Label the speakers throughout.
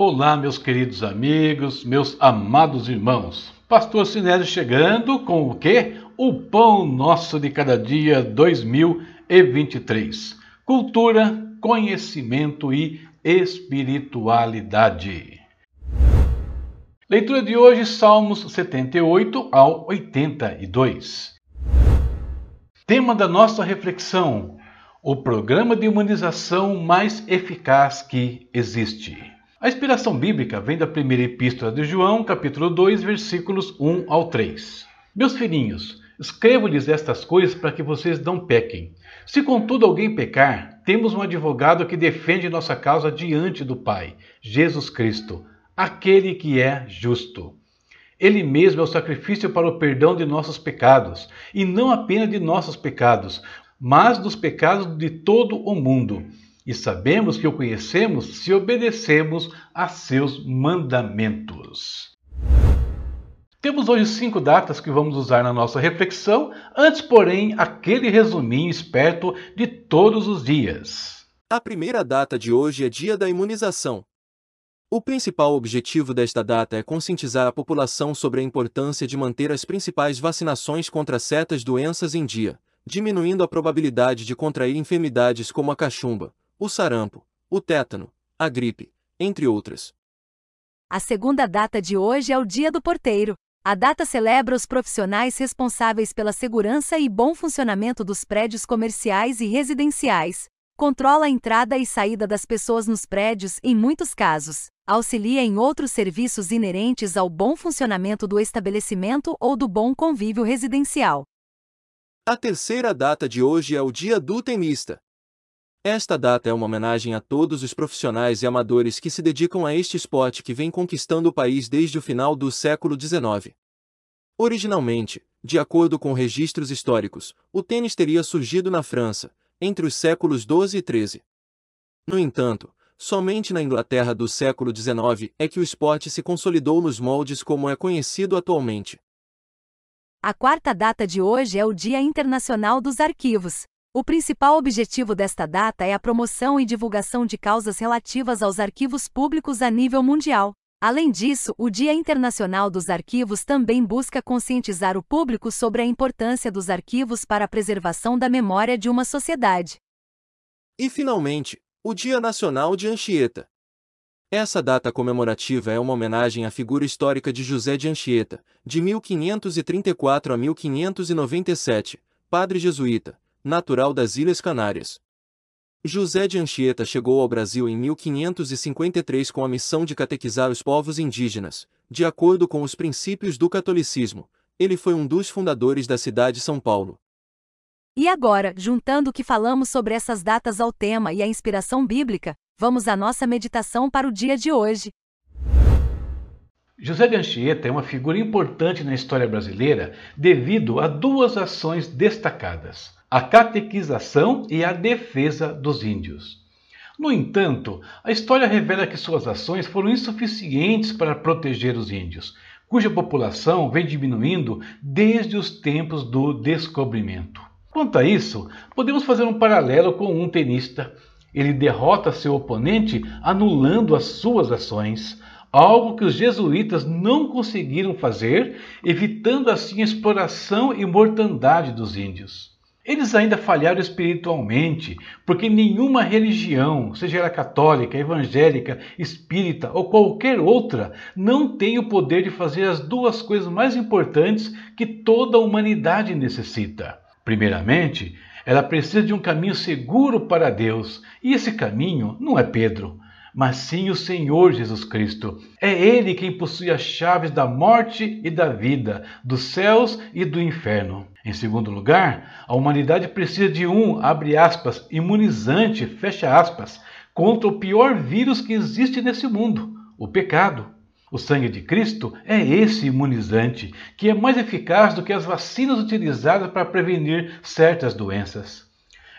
Speaker 1: Olá, meus queridos amigos, meus amados irmãos. Pastor Sinésio chegando com o quê? O Pão Nosso de Cada Dia 2023. Cultura, conhecimento e espiritualidade. Leitura de hoje, Salmos 78 ao 82. Tema da nossa reflexão: o programa de imunização mais eficaz que existe. A inspiração bíblica vem da primeira epístola de João, capítulo 2, versículos 1 ao 3. Meus filhinhos, escrevo-lhes estas coisas para que vocês não pequem. Se contudo alguém pecar, temos um advogado que defende nossa causa diante do Pai, Jesus Cristo, aquele que é justo. Ele mesmo é o sacrifício para o perdão de nossos pecados, e não apenas de nossos pecados, mas dos pecados de todo o mundo e sabemos que o conhecemos se obedecemos a seus mandamentos. Temos hoje cinco datas que vamos usar na nossa reflexão, antes, porém, aquele resuminho esperto de todos os dias.
Speaker 2: A primeira data de hoje é Dia da Imunização. O principal objetivo desta data é conscientizar a população sobre a importância de manter as principais vacinações contra certas doenças em dia, diminuindo a probabilidade de contrair enfermidades como a cachumba, o sarampo, o tétano, a gripe, entre outras.
Speaker 3: A segunda data de hoje é o Dia do Porteiro. A data celebra os profissionais responsáveis pela segurança e bom funcionamento dos prédios comerciais e residenciais. Controla a entrada e saída das pessoas nos prédios em muitos casos. Auxilia em outros serviços inerentes ao bom funcionamento do estabelecimento ou do bom convívio residencial.
Speaker 2: A terceira data de hoje é o Dia do Tenista. Esta data é uma homenagem a todos os profissionais e amadores que se dedicam a este esporte que vem conquistando o país desde o final do século XIX. Originalmente, de acordo com registros históricos, o tênis teria surgido na França, entre os séculos XII e XIII. No entanto, somente na Inglaterra do século XIX é que o esporte se consolidou nos moldes como é conhecido atualmente.
Speaker 3: A quarta data de hoje é o Dia Internacional dos Arquivos. O principal objetivo desta data é a promoção e divulgação de causas relativas aos arquivos públicos a nível mundial. Além disso, o Dia Internacional dos Arquivos também busca conscientizar o público sobre a importância dos arquivos para a preservação da memória de uma sociedade.
Speaker 2: E, finalmente, o Dia Nacional de Anchieta. Essa data comemorativa é uma homenagem à figura histórica de José de Anchieta, de 1534 a 1597, padre jesuíta, natural das Ilhas Canárias. José de Anchieta chegou ao Brasil em 1553 com a missão de catequizar os povos indígenas, de acordo com os princípios do catolicismo. Ele foi um dos fundadores da cidade de São Paulo.
Speaker 3: E agora, juntando o que falamos sobre essas datas ao tema e a inspiração bíblica, vamos à nossa meditação para o dia de hoje.
Speaker 1: José de Anchieta é uma figura importante na história brasileira devido a duas ações destacadas a catequização e a defesa dos índios. No entanto, a história revela que suas ações foram insuficientes para proteger os índios, cuja população vem diminuindo desde os tempos do descobrimento. Quanto a isso, podemos fazer um paralelo com um tenista. Ele derrota seu oponente anulando as suas ações, algo que os jesuítas não conseguiram fazer, evitando assim a exploração e mortandade dos índios. Eles ainda falharam espiritualmente, porque nenhuma religião, seja ela católica, evangélica, espírita ou qualquer outra, não tem o poder de fazer as duas coisas mais importantes que toda a humanidade necessita. Primeiramente, ela precisa de um caminho seguro para Deus, e esse caminho não é Pedro, mas sim o Senhor Jesus Cristo. É Ele quem possui as chaves da morte e da vida, dos céus e do inferno. Em segundo lugar, a humanidade precisa de um, abre aspas, imunizante, fecha aspas, contra o pior vírus que existe nesse mundo, o pecado. O sangue de Cristo é esse imunizante, que é mais eficaz do que as vacinas utilizadas para prevenir certas doenças.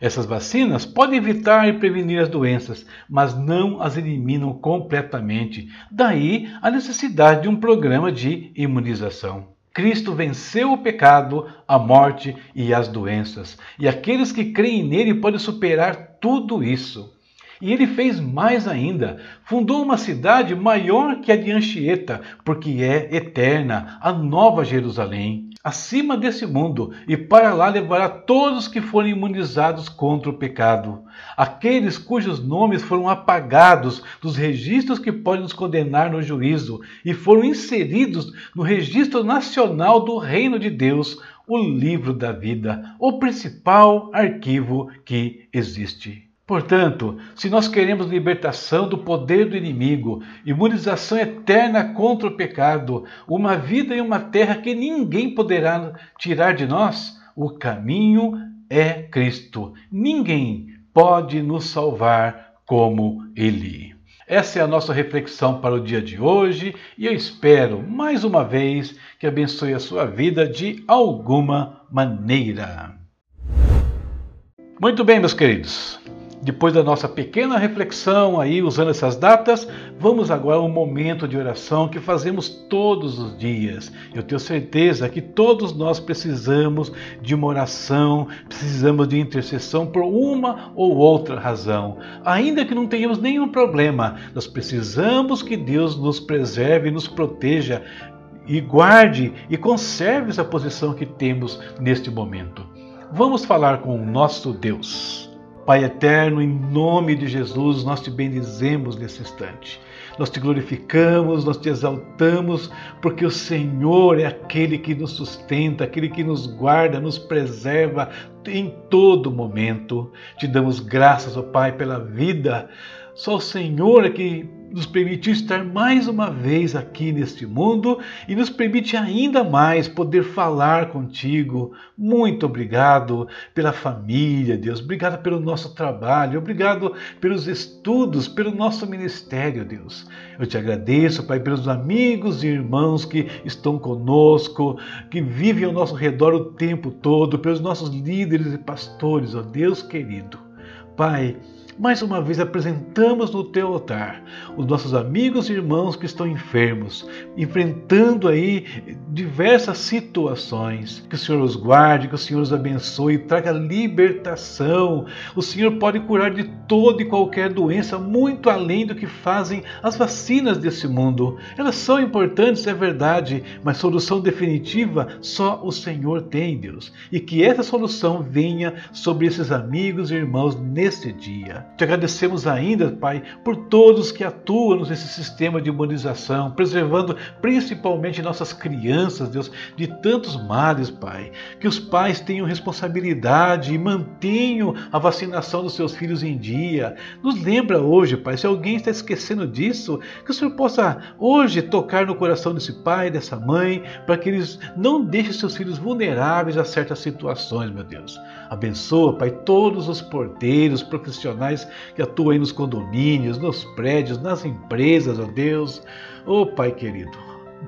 Speaker 1: Essas vacinas podem evitar e prevenir as doenças, mas não as eliminam completamente. Daí a necessidade de um programa de imunização. Cristo venceu o pecado, a morte e as doenças, e aqueles que creem nele podem superar tudo isso. E ele fez mais ainda. Fundou uma cidade maior que a de Anchieta, porque é eterna, a nova Jerusalém, acima desse mundo, e para lá levará todos que forem imunizados contra o pecado. Aqueles cujos nomes foram apagados dos registros que podem nos condenar no juízo e foram inseridos no registro nacional do reino de Deus, o livro da vida, o principal arquivo que existe. Portanto, se nós queremos libertação do poder do inimigo, imunização eterna contra o pecado, uma vida e uma terra que ninguém poderá tirar de nós, o caminho é Cristo. Ninguém pode nos salvar como Ele. Essa é a nossa reflexão para o dia de hoje e eu espero, mais uma vez, que abençoe a sua vida de alguma maneira. Muito bem, meus queridos. Depois da nossa pequena reflexão aí, usando essas datas, vamos agora ao momento de oração que fazemos todos os dias. Eu tenho certeza que todos nós precisamos de uma oração, precisamos de intercessão por uma ou outra razão. Ainda que não tenhamos nenhum problema, nós precisamos que Deus nos preserve e nos proteja e guarde e conserve essa posição que temos neste momento. Vamos falar com o nosso Deus. Pai eterno, em nome de Jesus, nós te bendizemos nesse instante. Nós te glorificamos, nós te exaltamos, porque o Senhor é aquele que nos sustenta, aquele que nos guarda, nos preserva em todo momento. Te damos graças, ó Pai, pela vida. Só o Senhor é que nos permitiu estar mais uma vez aqui neste mundo e nos permite ainda mais poder falar contigo. Muito obrigado pela família, Deus. Obrigado pelo nosso trabalho. Obrigado pelos estudos, pelo nosso ministério, Deus. Eu te agradeço, Pai, pelos amigos e irmãos que estão conosco, que vivem ao nosso redor o tempo todo, pelos nossos líderes e pastores, ó Deus querido. Pai, mais uma vez apresentamos no teu altar os nossos amigos e irmãos que estão enfermos, enfrentando aí diversas situações. Que o Senhor os guarde, que o Senhor os abençoe, traga libertação. O Senhor pode curar de toda e qualquer doença, muito além do que fazem as vacinas desse mundo. Elas são importantes, é verdade, mas solução definitiva só o Senhor tem, Deus. E que essa solução venha sobre esses amigos e irmãos neste dia. Te agradecemos ainda, Pai, por todos que atuam nesse sistema de imunização, preservando principalmente nossas crianças, Deus, de tantos males, Pai. Que os pais tenham responsabilidade e mantenham a vacinação dos seus filhos em dia. Nos lembra hoje, Pai, se alguém está esquecendo disso, que o Senhor possa hoje tocar no coração desse pai, dessa mãe, para que eles não deixem seus filhos vulneráveis a certas situações, meu Deus. Abençoa, Pai, todos os porteiros, profissionais que atuam aí nos condomínios, nos prédios, nas empresas, ó Deus. Ô oh, Pai querido,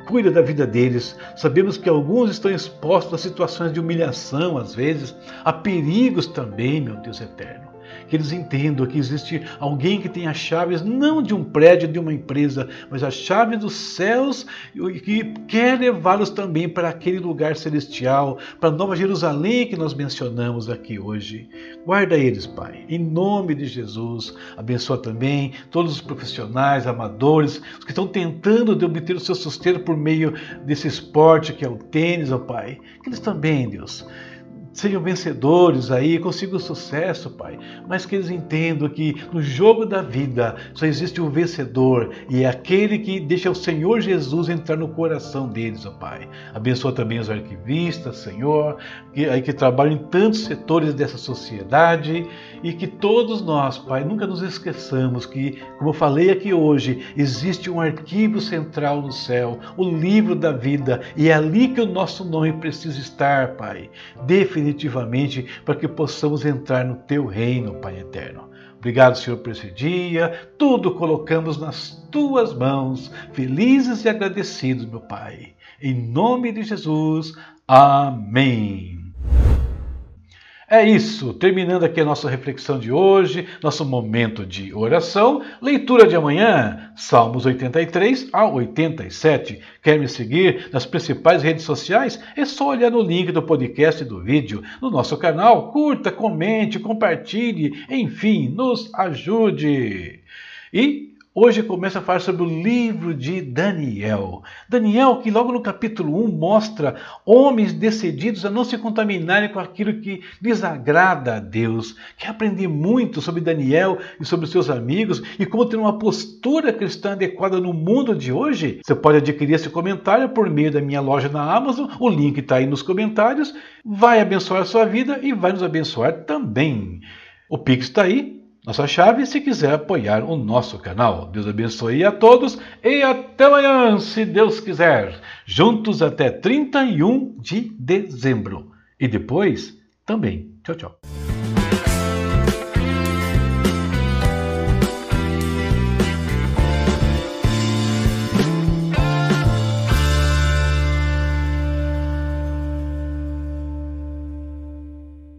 Speaker 1: cuida da vida deles. Sabemos que alguns estão expostos a situações de humilhação, às vezes, a perigos também, meu Deus eterno que eles entendam que existe alguém que tem as chaves não de um prédio, de uma empresa, mas as chaves dos céus e que quer levá-los também para aquele lugar celestial, para Nova Jerusalém que nós mencionamos aqui hoje. Guarda eles, Pai, em nome de Jesus. Abençoa também todos os profissionais, amadores, os que estão tentando de obter o seu sustento por meio desse esporte que é o tênis, ó Pai. Que eles também, Deus, sejam vencedores aí, consigam sucesso, Pai. Mas que eles entendam que no jogo da vida só existe um vencedor e é aquele que deixa o Senhor Jesus entrar no coração deles, ó Pai. Abençoa também os arquivistas, Senhor, que, aí que trabalham em tantos setores dessa sociedade e que todos nós, Pai, nunca nos esqueçamos que, como eu falei aqui hoje, existe um arquivo central no céu, o livro da vida, e é ali que o nosso nome precisa estar, Pai. Definitivamente definitivamente para que possamos entrar no teu reino, Pai eterno. Obrigado, Senhor, por esse dia. Tudo colocamos nas tuas mãos, felizes e agradecidos, meu Pai. Em nome de Jesus. Amém. É isso, terminando aqui a nossa reflexão de hoje, nosso momento de oração, leitura de amanhã, Salmos 83 a 87. Quer me seguir nas principais redes sociais? É só olhar no link do podcast e do vídeo no nosso canal, curta, comente, compartilhe, enfim, nos ajude. E Hoje começa a falar sobre o livro de Daniel. Daniel, que logo no capítulo 1 mostra homens decididos a não se contaminarem com aquilo que desagrada a Deus. Quer aprender muito sobre Daniel e sobre seus amigos e como ter uma postura cristã adequada no mundo de hoje? Você pode adquirir esse comentário por meio da minha loja na Amazon. O link está aí nos comentários. Vai abençoar a sua vida e vai nos abençoar também. O Pix está aí, nossa chave se quiser apoiar o nosso canal. Deus abençoe a todos e até amanhã, se Deus quiser. Juntos até 31 de dezembro. E depois também. Tchau, tchau.